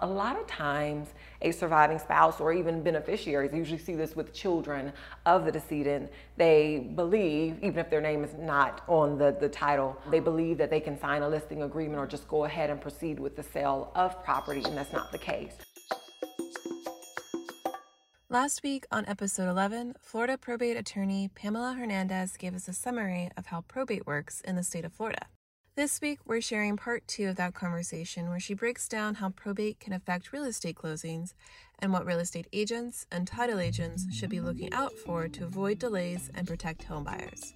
A lot of times, a surviving spouse or even beneficiaries, you usually see this with children of the decedent, they believe, even if their name is not on the, the title, they believe that they can sign a listing agreement or just go ahead and proceed with the sale of property, and that's not the case. Last week on episode 11, Florida probate attorney Pamela Hernandez gave us a summary of how probate works in the state of Florida. This week, we're sharing part two of that conversation where she breaks down how probate can affect real estate closings and what real estate agents and title agents should be looking out for to avoid delays and protect homebuyers.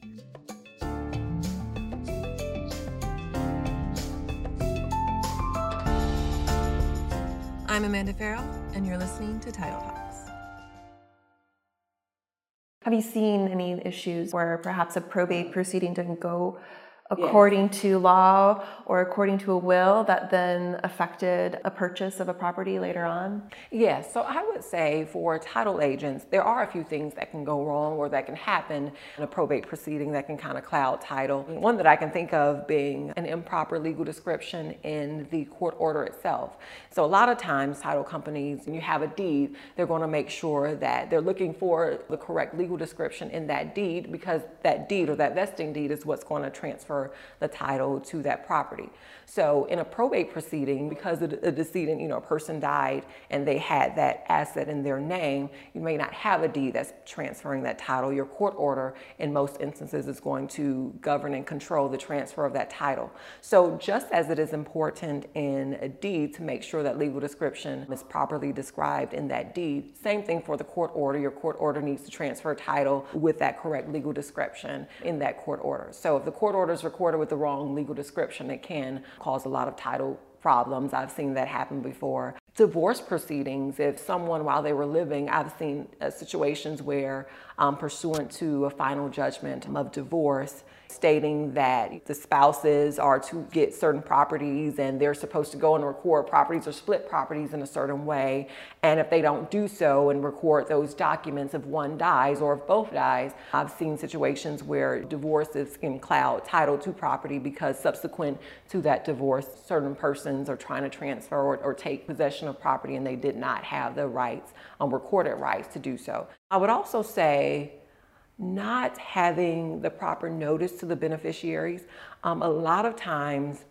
I'm Amanda Farrell, and you're listening to Title Talks. Have you seen any issues where perhaps a probate proceeding didn't go according yes. to law or according to a will that then affected a purchase of a property later on? Yes, so I would say for title agents, there are a few things that can go wrong or that can happen in a probate proceeding that can kind of cloud title. One that I can think of being an improper legal description in the court order itself. So a lot of times title companies, when you have a deed, they're going to make sure that they're looking for the correct legal description in that deed because that deed or that vesting deed is what's going to transfer the title to that property. So in a probate proceeding, because a decedent, you know, a person died and they had that asset in their name, you may not have a deed that's transferring that title. Your court order, in most instances, is going to govern and control the transfer of that title. So just as it is important in a deed to make sure that legal description is properly described in that deed, same thing for the court order. Your court order needs to transfer title with that correct legal description in that court order. So if the court order is recorded with the wrong legal description, it can cause a lot of title problems. I've seen that happen before. Divorce proceedings, if someone while they were living, I've seen uh, situations where, um, pursuant to a final judgment of divorce, stating that the spouses are to get certain properties and they're supposed to go and record properties or split properties in a certain way. And if they don't do so and record those documents, if one dies or if both dies, I've seen situations where divorces can cloud title to property because subsequent to that divorce, certain persons are trying to transfer or, or take possession of property and they did not have the rights, um, recorded rights to do so. I would also say not having the proper notice to the beneficiaries. Um, a lot of times,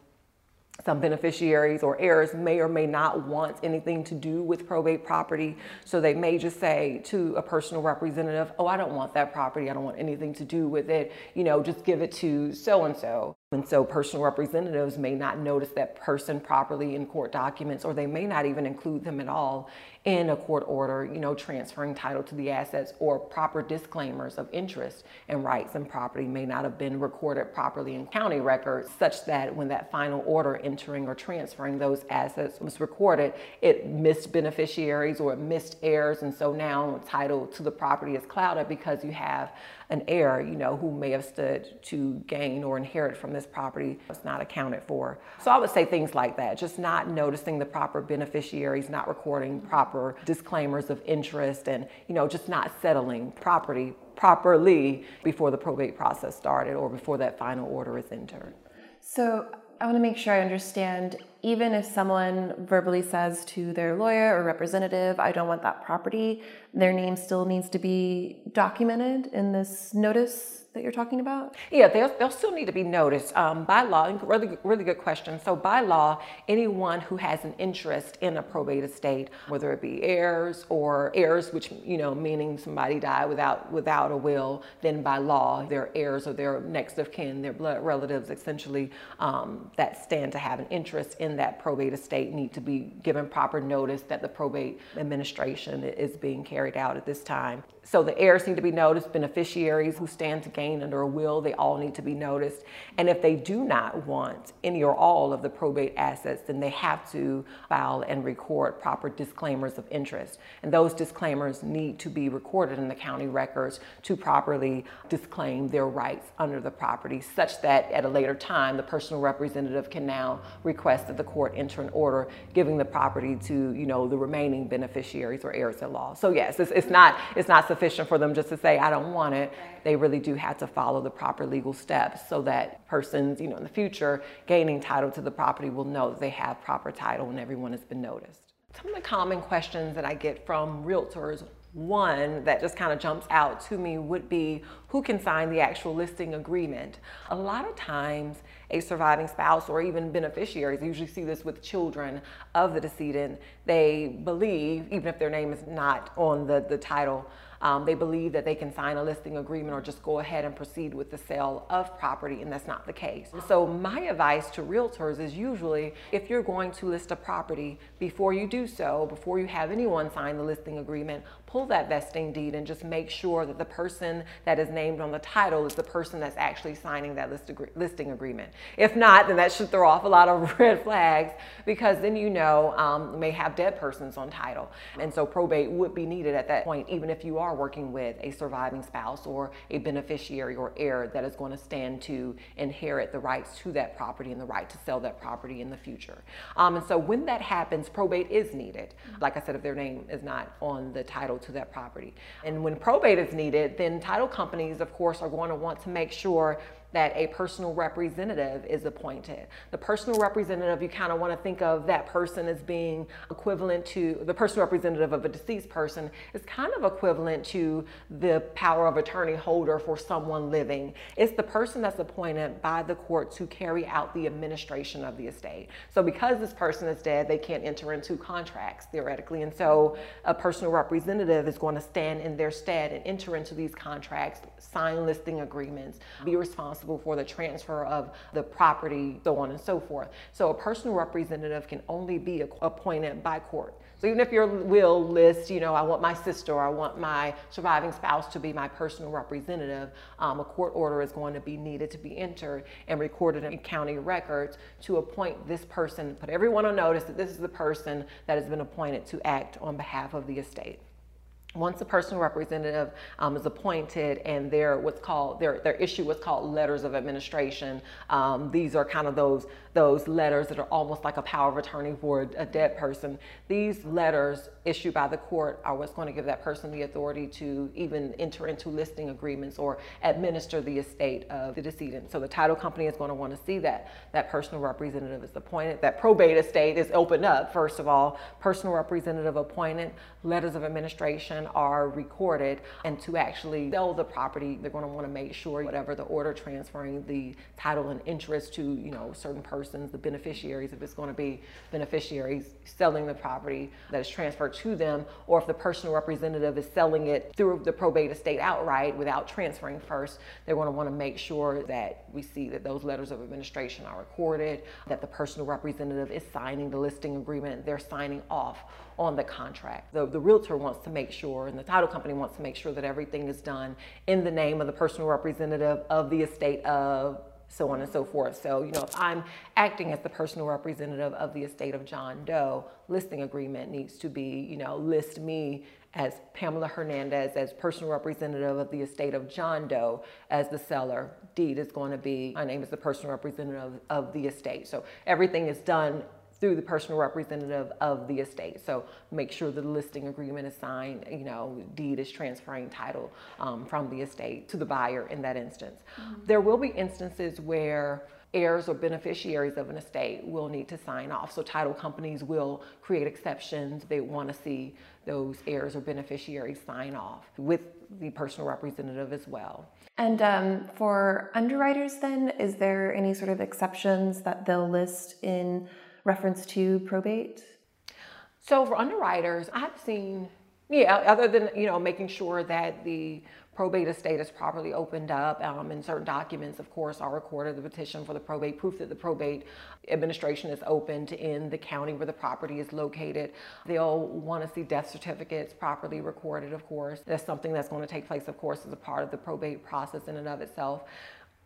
some beneficiaries or heirs may or may not want anything to do with probate property. So they may just say to a personal representative, Oh, I don't want that property. I don't want anything to do with it. You know, just give it to so and so. And so personal representatives may not notice that person properly in court documents, or they may not even include them at all in a court order, you know, transferring title to the assets or proper disclaimers of interest and rights and property may not have been recorded properly in county records, such that when that final order entering or transferring those assets was recorded, it missed beneficiaries or it missed heirs. And so now title to the property is clouded because you have an heir, you know, who may have stood to gain or inherit from this property was not accounted for. So I would say things like that, just not noticing the proper beneficiaries, not recording proper disclaimers of interest and, you know, just not settling property properly before the probate process started or before that final order is entered. So I want to make sure I understand even if someone verbally says to their lawyer or representative, I don't want that property, their name still needs to be documented in this notice that you're talking about? Yeah, they'll, they'll still need to be noticed um, by law. Really, really good question. So by law, anyone who has an interest in a probate estate, whether it be heirs or heirs, which you know meaning somebody died without without a will, then by law, their heirs or their next of kin, their blood relatives, essentially um, that stand to have an interest in that probate estate need to be given proper notice that the probate administration is being carried out at this time. So the heirs need to be noticed, beneficiaries who stand to gain under a will, they all need to be noticed. And if they do not want any or all of the probate assets, then they have to file and record proper disclaimers of interest. And those disclaimers need to be recorded in the county records to properly disclaim their rights under the property, such that at a later time, the personal representative can now request that the court enter an order giving the property to, you know, the remaining beneficiaries or heirs at law. So yes, it's, it's not, it's not sufficient for them just to say, I don't want it. They really do have to follow the proper legal steps so that persons, you know, in the future gaining title to the property will know that they have proper title and everyone has been noticed. Some of the common questions that I get from realtors one that just kind of jumps out to me would be who can sign the actual listing agreement. A lot of times, a surviving spouse or even beneficiaries, usually see this with children of the decedent, they believe, even if their name is not on the, the title, um, they believe that they can sign a listing agreement or just go ahead and proceed with the sale of property, and that's not the case. So, my advice to realtors is usually if you're going to list a property, before you do so, before you have anyone sign the listing agreement, pull that vesting deed and just make sure that the person that is named on the title is the person that's actually signing that list agree- listing agreement. If not, then that should throw off a lot of red flags because then you know um, may have dead persons on title. And so probate would be needed at that point, even if you are working with a surviving spouse or a beneficiary or heir that is going to stand to inherit the rights to that property and the right to sell that property in the future. Um, and so when that happens, probate is needed. Like I said, if their name is not on the title to that property. And when probate is needed, then title companies, of course, are going to want to make sure that a personal representative is appointed. The personal representative, you kind of want to think of that person as being equivalent to the personal representative of a deceased person is kind of equivalent to the power of attorney holder for someone living. It's the person that's appointed by the court to carry out the administration of the estate. So because this person is dead, they can't enter into contracts theoretically. And so a personal representative is going to stand in their stead and enter into these contracts, sign listing agreements, be responsible responsible for the transfer of the property, so on and so forth. So a personal representative can only be appointed by court. So even if your will lists, you know, I want my sister I want my surviving spouse to be my personal representative, um, a court order is going to be needed to be entered and recorded in county records to appoint this person, put everyone on notice that this is the person that has been appointed to act on behalf of the estate once a personal representative um, is appointed and their what's called their, their issue what's called letters of administration um, these are kind of those those letters that are almost like a power of attorney for a dead person. These letters issued by the court are what's going to give that person the authority to even enter into listing agreements or administer the estate of the decedent. So the title company is going to want to see that that personal representative is appointed. That probate estate is opened up first of all. Personal representative appointed letters of administration are recorded and to actually sell the property, they're going to want to make sure whatever the order transferring the title and interest to, you know, certain persons, the beneficiaries, if it's going to be beneficiaries selling the property that is transferred to them, or if the personal representative is selling it through the probate estate outright without transferring first, they're going to want to make sure that we see that those letters of administration are recorded, that the personal representative is signing the listing agreement, they're signing off on the contract. The, the realtor wants to make sure, and the title company wants to make sure that everything is done in the name of the personal representative of the estate of so on and so forth. So, you know, if I'm acting as the personal representative of the estate of John Doe, listing agreement needs to be, you know, list me as Pamela Hernandez as personal representative of the estate of John Doe as the seller. Deed is going to be, my name is the personal representative of the estate. So everything is done through the personal representative of the estate. So make sure the listing agreement is signed, you know, deed is transferring title um, from the estate to the buyer in that instance. Mm-hmm. There will be instances where heirs or beneficiaries of an estate will need to sign off. So title companies will create exceptions. They want to see those heirs or beneficiaries sign off with the personal representative as well. And um, for underwriters, then, is there any sort of exceptions that they'll list in reference to probate? So for underwriters, I've seen, yeah, other than, you know, making sure that the probate estate is properly opened up um, and certain documents, of course, are recorded, the petition for the probate, proof that the probate administration is opened in the county where the property is located. They'll want to see death certificates properly recorded, of course. That's something that's going to take place, of course, as a part of the probate process in and of itself.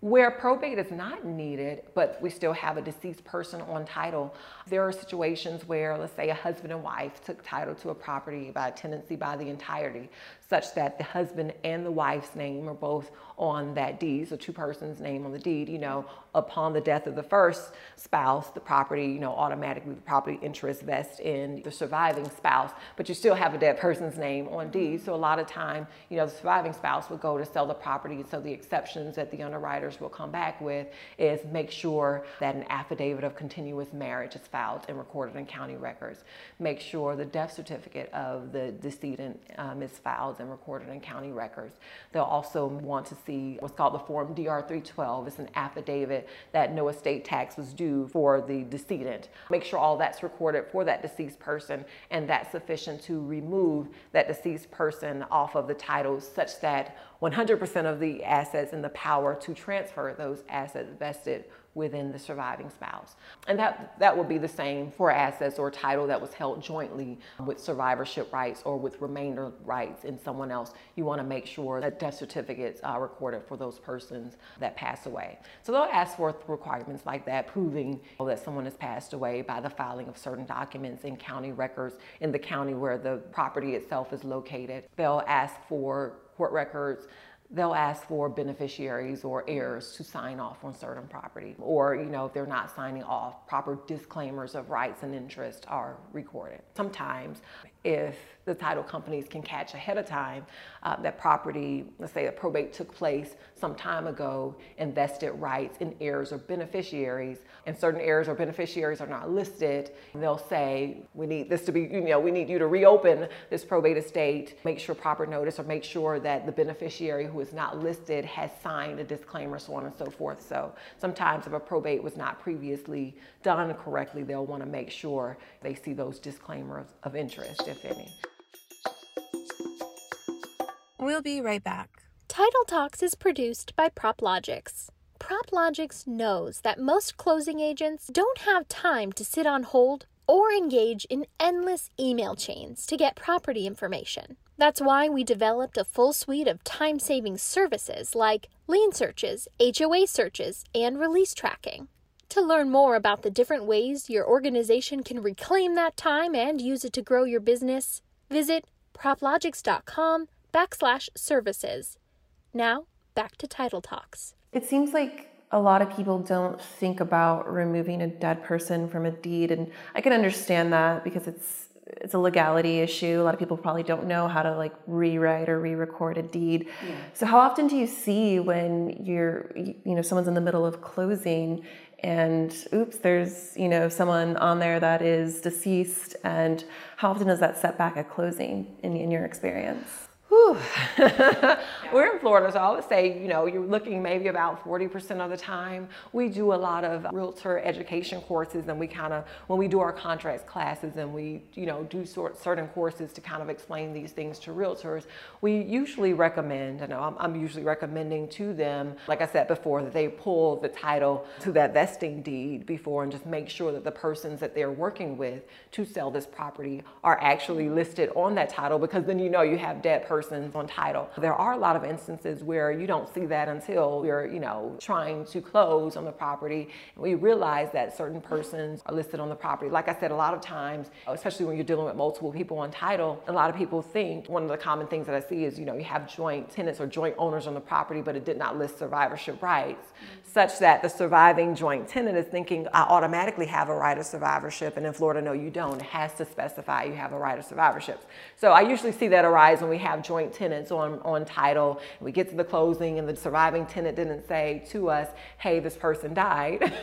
Where probate is not needed, but we still have a deceased person on title, there are situations where, let's say, a husband and wife took title to a property by a tenancy by the entirety, such that the husband and the wife's name are both on that deed, so two persons' name on the deed, you know, upon the death of the first spouse, the property, you know, automatically the property interest vests in the surviving spouse, but you still have a dead person's name on deed. So a lot of time, you know, the surviving spouse would go to sell the property. So the exceptions that the underwriters will come back with is make sure that an affidavit of continuous marriage is filed and recorded in county records. Make sure the death certificate of the decedent um, is filed and recorded in county records. They'll also want to see what's called the Form DR 312. It's an affidavit that no estate tax was due for the decedent. Make sure all that's recorded for that deceased person and that's sufficient to remove that deceased person off of the title such that 100% of the assets and the power to transfer those assets vested within the surviving spouse. And that, that would be the same for assets or title that was held jointly with survivorship rights or with remainder rights in someone else. You want to make sure that death certificates are recorded for those persons that pass away. So they'll ask for requirements like that, proving that someone has passed away by the filing of certain documents in county records in the county where the property itself is located. They'll ask for court records they'll ask for beneficiaries or heirs to sign off on certain property or you know if they're not signing off proper disclaimers of rights and interest are recorded. Sometimes if the title companies can catch ahead of time uh, that property, let's say a probate took place some time ago, invested rights in heirs or beneficiaries, and certain heirs or beneficiaries are not listed, they'll say, we need this to be, you know, we need you to reopen this probate estate, make sure proper notice, or make sure that the beneficiary who is not listed has signed a disclaimer, so on and so forth. So sometimes if a probate was not previously done correctly, they'll want to make sure they see those disclaimers of interest, if any. We'll be right back. Title Talks is produced by PropLogix. PropLogix knows that most closing agents don't have time to sit on hold or engage in endless email chains to get property information. That's why we developed a full suite of time saving services like lien searches, HOA searches, and release tracking. To learn more about the different ways your organization can reclaim that time and use it to grow your business, visit proplogix.com backslash services. Now, back to Title Talks. It seems like a lot of people don't think about removing a dead person from a deed, and I can understand that because it's it's a legality issue. A lot of people probably don't know how to like rewrite or re-record a deed. Yeah. So how often do you see when you're you know someone's in the middle of closing and oops, there's you know someone on there that is deceased, and how often does that set back a closing in, in your experience? We're in Florida, so I would say, you know, you're looking maybe about 40% of the time. We do a lot of realtor education courses, and we kind of, when we do our contracts classes and we, you know, do sort, certain courses to kind of explain these things to realtors, we usually recommend, know I'm, I'm usually recommending to them, like I said before, that they pull the title to that vesting deed before and just make sure that the persons that they're working with to sell this property are actually listed on that title because then you know you have dead persons persons on title. There are a lot of instances where you don't see that until you're, you know, trying to close on the property. We realize that certain persons are listed on the property. Like I said, a lot of times, especially when you're dealing with multiple people on title, a lot of people think one of the common things that I see is, you know, you have joint tenants or joint owners on the property, but it did not list survivorship rights, mm-hmm. such that the surviving joint tenant is thinking, I automatically have a right of survivorship. And in Florida, no, you don't. It has to specify you have a right of survivorship. So I usually see that arise when we have joint joint tenants on, on title. We get to the closing and the surviving tenant didn't say to us, hey, this person died.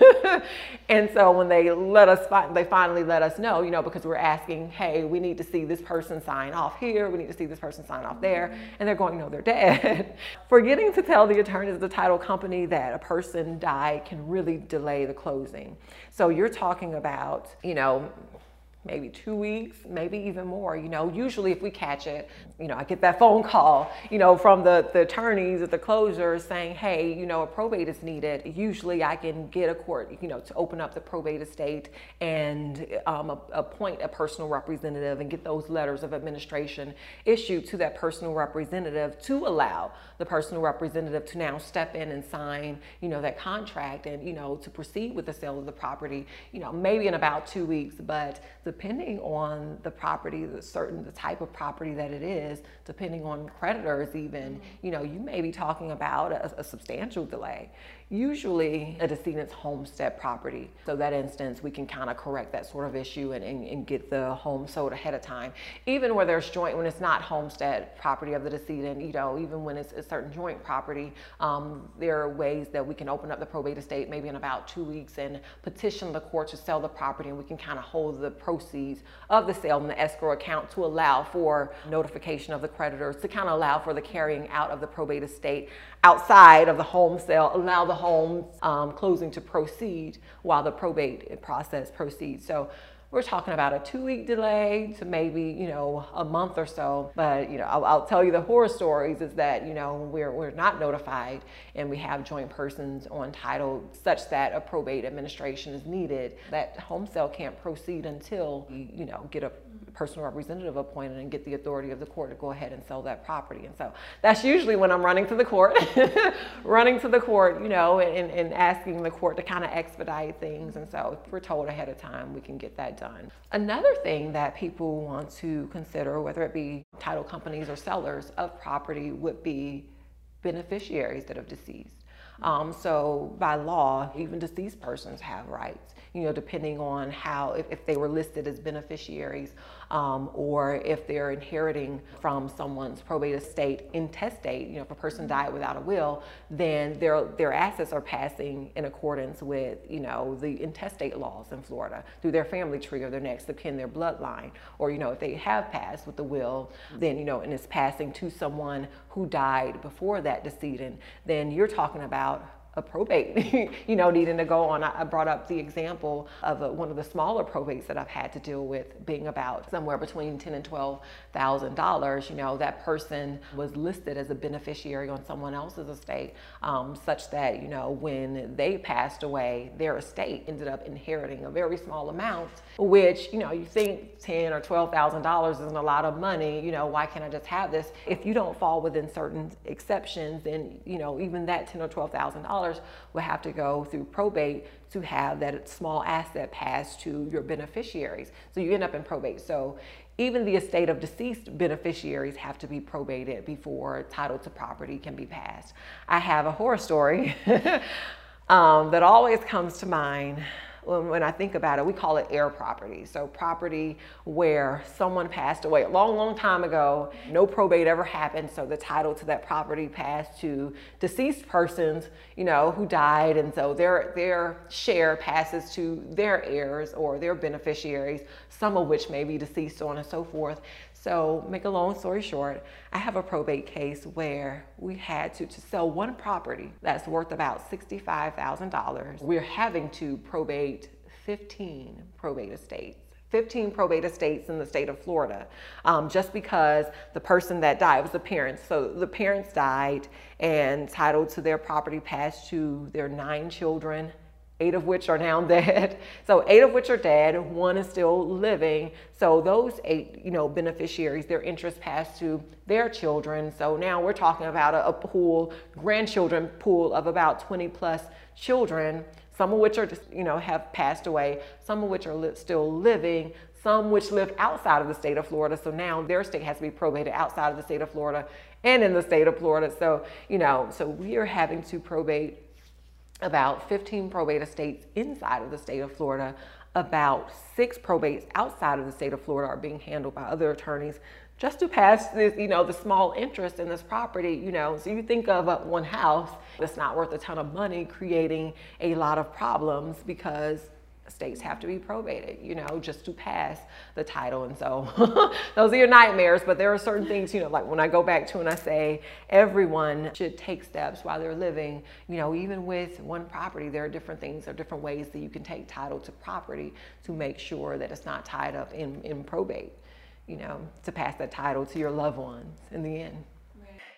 and so when they let us, they finally let us know, you know, because we're asking, hey, we need to see this person sign off here. We need to see this person sign off there. Mm-hmm. And they're going, no, they're dead. Forgetting to tell the attorneys of the title company that a person died can really delay the closing. So you're talking about, you know, maybe two weeks, maybe even more. You know, usually if we catch it, you know, I get that phone call, you know, from the, the attorneys at the closers saying, hey, you know, a probate is needed. Usually I can get a court, you know, to open up the probate estate and um, appoint a personal representative and get those letters of administration issued to that personal representative to allow the personal representative to now step in and sign, you know, that contract and, you know, to proceed with the sale of the property, you know, maybe in about two weeks, but the depending on the property, the certain the type of property that it is, depending on creditors even, mm-hmm. you know, you may be talking about a, a substantial delay usually a decedent's homestead property. So that instance, we can kind of correct that sort of issue and, and, and, get the home sold ahead of time. Even where there's joint, when it's not homestead property of the decedent, you know, even when it's a certain joint property, um, there are ways that we can open up the probate estate maybe in about two weeks and petition the court to sell the property and we can kind of hold the proceeds of the sale in the escrow account to allow for notification of the creditors, to kind of allow for the carrying out of the probate estate outside of the home sale, allow the home um, closing to proceed while the probate process proceeds. So we're talking about a two week delay to maybe, you know, a month or so. But, you know, I'll, I'll, tell you the horror stories is that, you know, we're, we're not notified and we have joint persons on title such that a probate administration is needed. That home sale can't proceed until you know, get a personal representative appointed and get the authority of the court to go ahead and sell that property. And so that's usually when I'm running to the court, running to the court, you know, and, and asking the court to kind of expedite things. And so if we're told ahead of time, we can get that done. Another thing that people want to consider, whether it be title companies or sellers of property, would be beneficiaries that have deceased. Um, so by law, even deceased persons have rights, you know, depending on how, if, if they were listed as beneficiaries um, or if they're inheriting from someone's probate estate intestate, you know, if a person died without a will, then their, their assets are passing in accordance with, you know, the intestate laws in Florida through their family tree or their next of kin, their bloodline. Or, you know, if they have passed with the will, then, you know, and it's passing to someone who died before that decedent, then you're talking about a probate, you know, needing to go on. I brought up the example of a, one of the smaller probates that I've had to deal with being about somewhere between ten and twelve thousand dollars. You know, that person was listed as a beneficiary on someone else's estate, um, such that you know when they passed away, their estate ended up inheriting a very small amount. Which you know, you think ten or twelve thousand dollars isn't a lot of money. You know, why can't I just have this? If you don't fall within certain exceptions, then you know even that ten or twelve thousand dollars dollars will have to go through probate to have that small asset passed to your beneficiaries. So you end up in probate. So even the estate of deceased beneficiaries have to be probated before title to property can be passed. I have a horror story um, that always comes to mind when I think about it, we call it heir property. So property where someone passed away a long, long time ago, no probate ever happened, so the title to that property passed to deceased persons, you know, who died, and so their their share passes to their heirs or their beneficiaries, some of which may be deceased, so on and so forth. So, make a long story short, I have a probate case where we had to, to sell one property that's worth about $65,000. We're having to probate 15 probate estates. 15 probate estates in the state of Florida um, just because the person that died was the parents. So the parents died and title to their property passed to their nine children eight of which are now dead. So eight of which are dead, one is still living. So those eight, you know, beneficiaries, their interest passed to their children. So now we're talking about a, a pool, grandchildren pool of about 20 plus children, some of which are, you know, have passed away, some of which are li- still living, some which live outside of the state of Florida. So now their state has to be probated outside of the state of Florida and in the state of Florida. So, you know, so we are having to probate about 15 probate estates inside of the state of Florida. About six probates outside of the state of Florida are being handled by other attorneys just to pass this, you know, the small interest in this property, you know. So you think of uh, one house that's not worth a ton of money creating a lot of problems because states have to be probated, you know, just to pass the title. And so those are your nightmares. But there are certain things, you know, like when I go back to and I say everyone should take steps while they're living, you know, even with one property, there are different things, there are different ways that you can take title to property to make sure that it's not tied up in, in probate, you know, to pass that title to your loved ones in the end.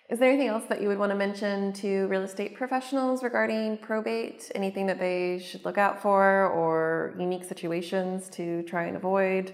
Is there anything else that you would want to mention to real estate professionals regarding probate? Anything that they should look out for or unique situations to try and avoid?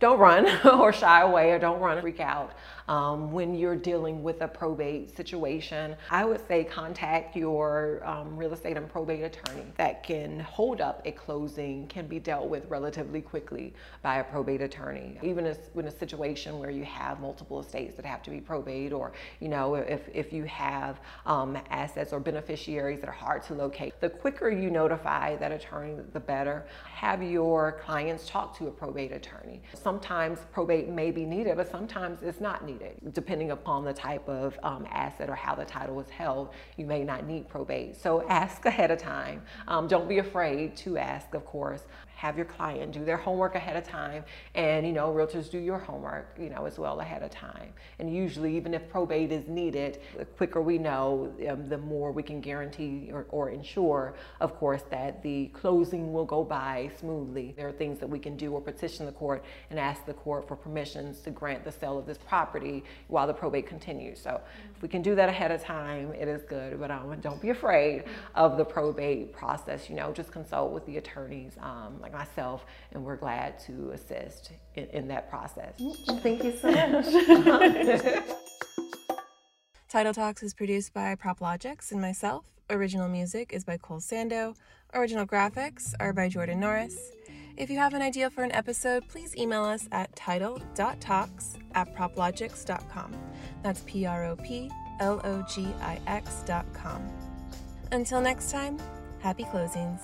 Don't run or shy away or don't run, freak out. Um, when you're dealing with a probate situation, I would say contact your um, real estate and probate attorney that can hold up a closing, can be dealt with relatively quickly by a probate attorney. Even in a situation where you have multiple estates that have to be probate, or you know, if, if you have um, assets or beneficiaries that are hard to locate, the quicker you notify that attorney, the better. Have your clients talk to a probate attorney. Sometimes probate may be needed, but sometimes it's not needed. Depending upon the type of um, asset or how the title is held, you may not need probate. So ask ahead of time. Um, don't be afraid to ask, of course have your client do their homework ahead of time and you know realtors do your homework you know as well ahead of time. And usually even if probate is needed the quicker we know um, the more we can guarantee or, or ensure of course that the closing will go by smoothly. There are things that we can do or petition the court and ask the court for permissions to grant the sale of this property while the probate continues. So if we can do that ahead of time it is good but um, don't be afraid of the probate process. You know just consult with the attorneys um, like myself, and we're glad to assist in, in that process. Well, thank you so much. Title Talks is produced by PropLogix and myself. Original music is by Cole Sando. Original graphics are by Jordan Norris. If you have an idea for an episode, please email us at title.talks at proplogix.com. That's P R O P L O G I X.com. Until next time, happy closings.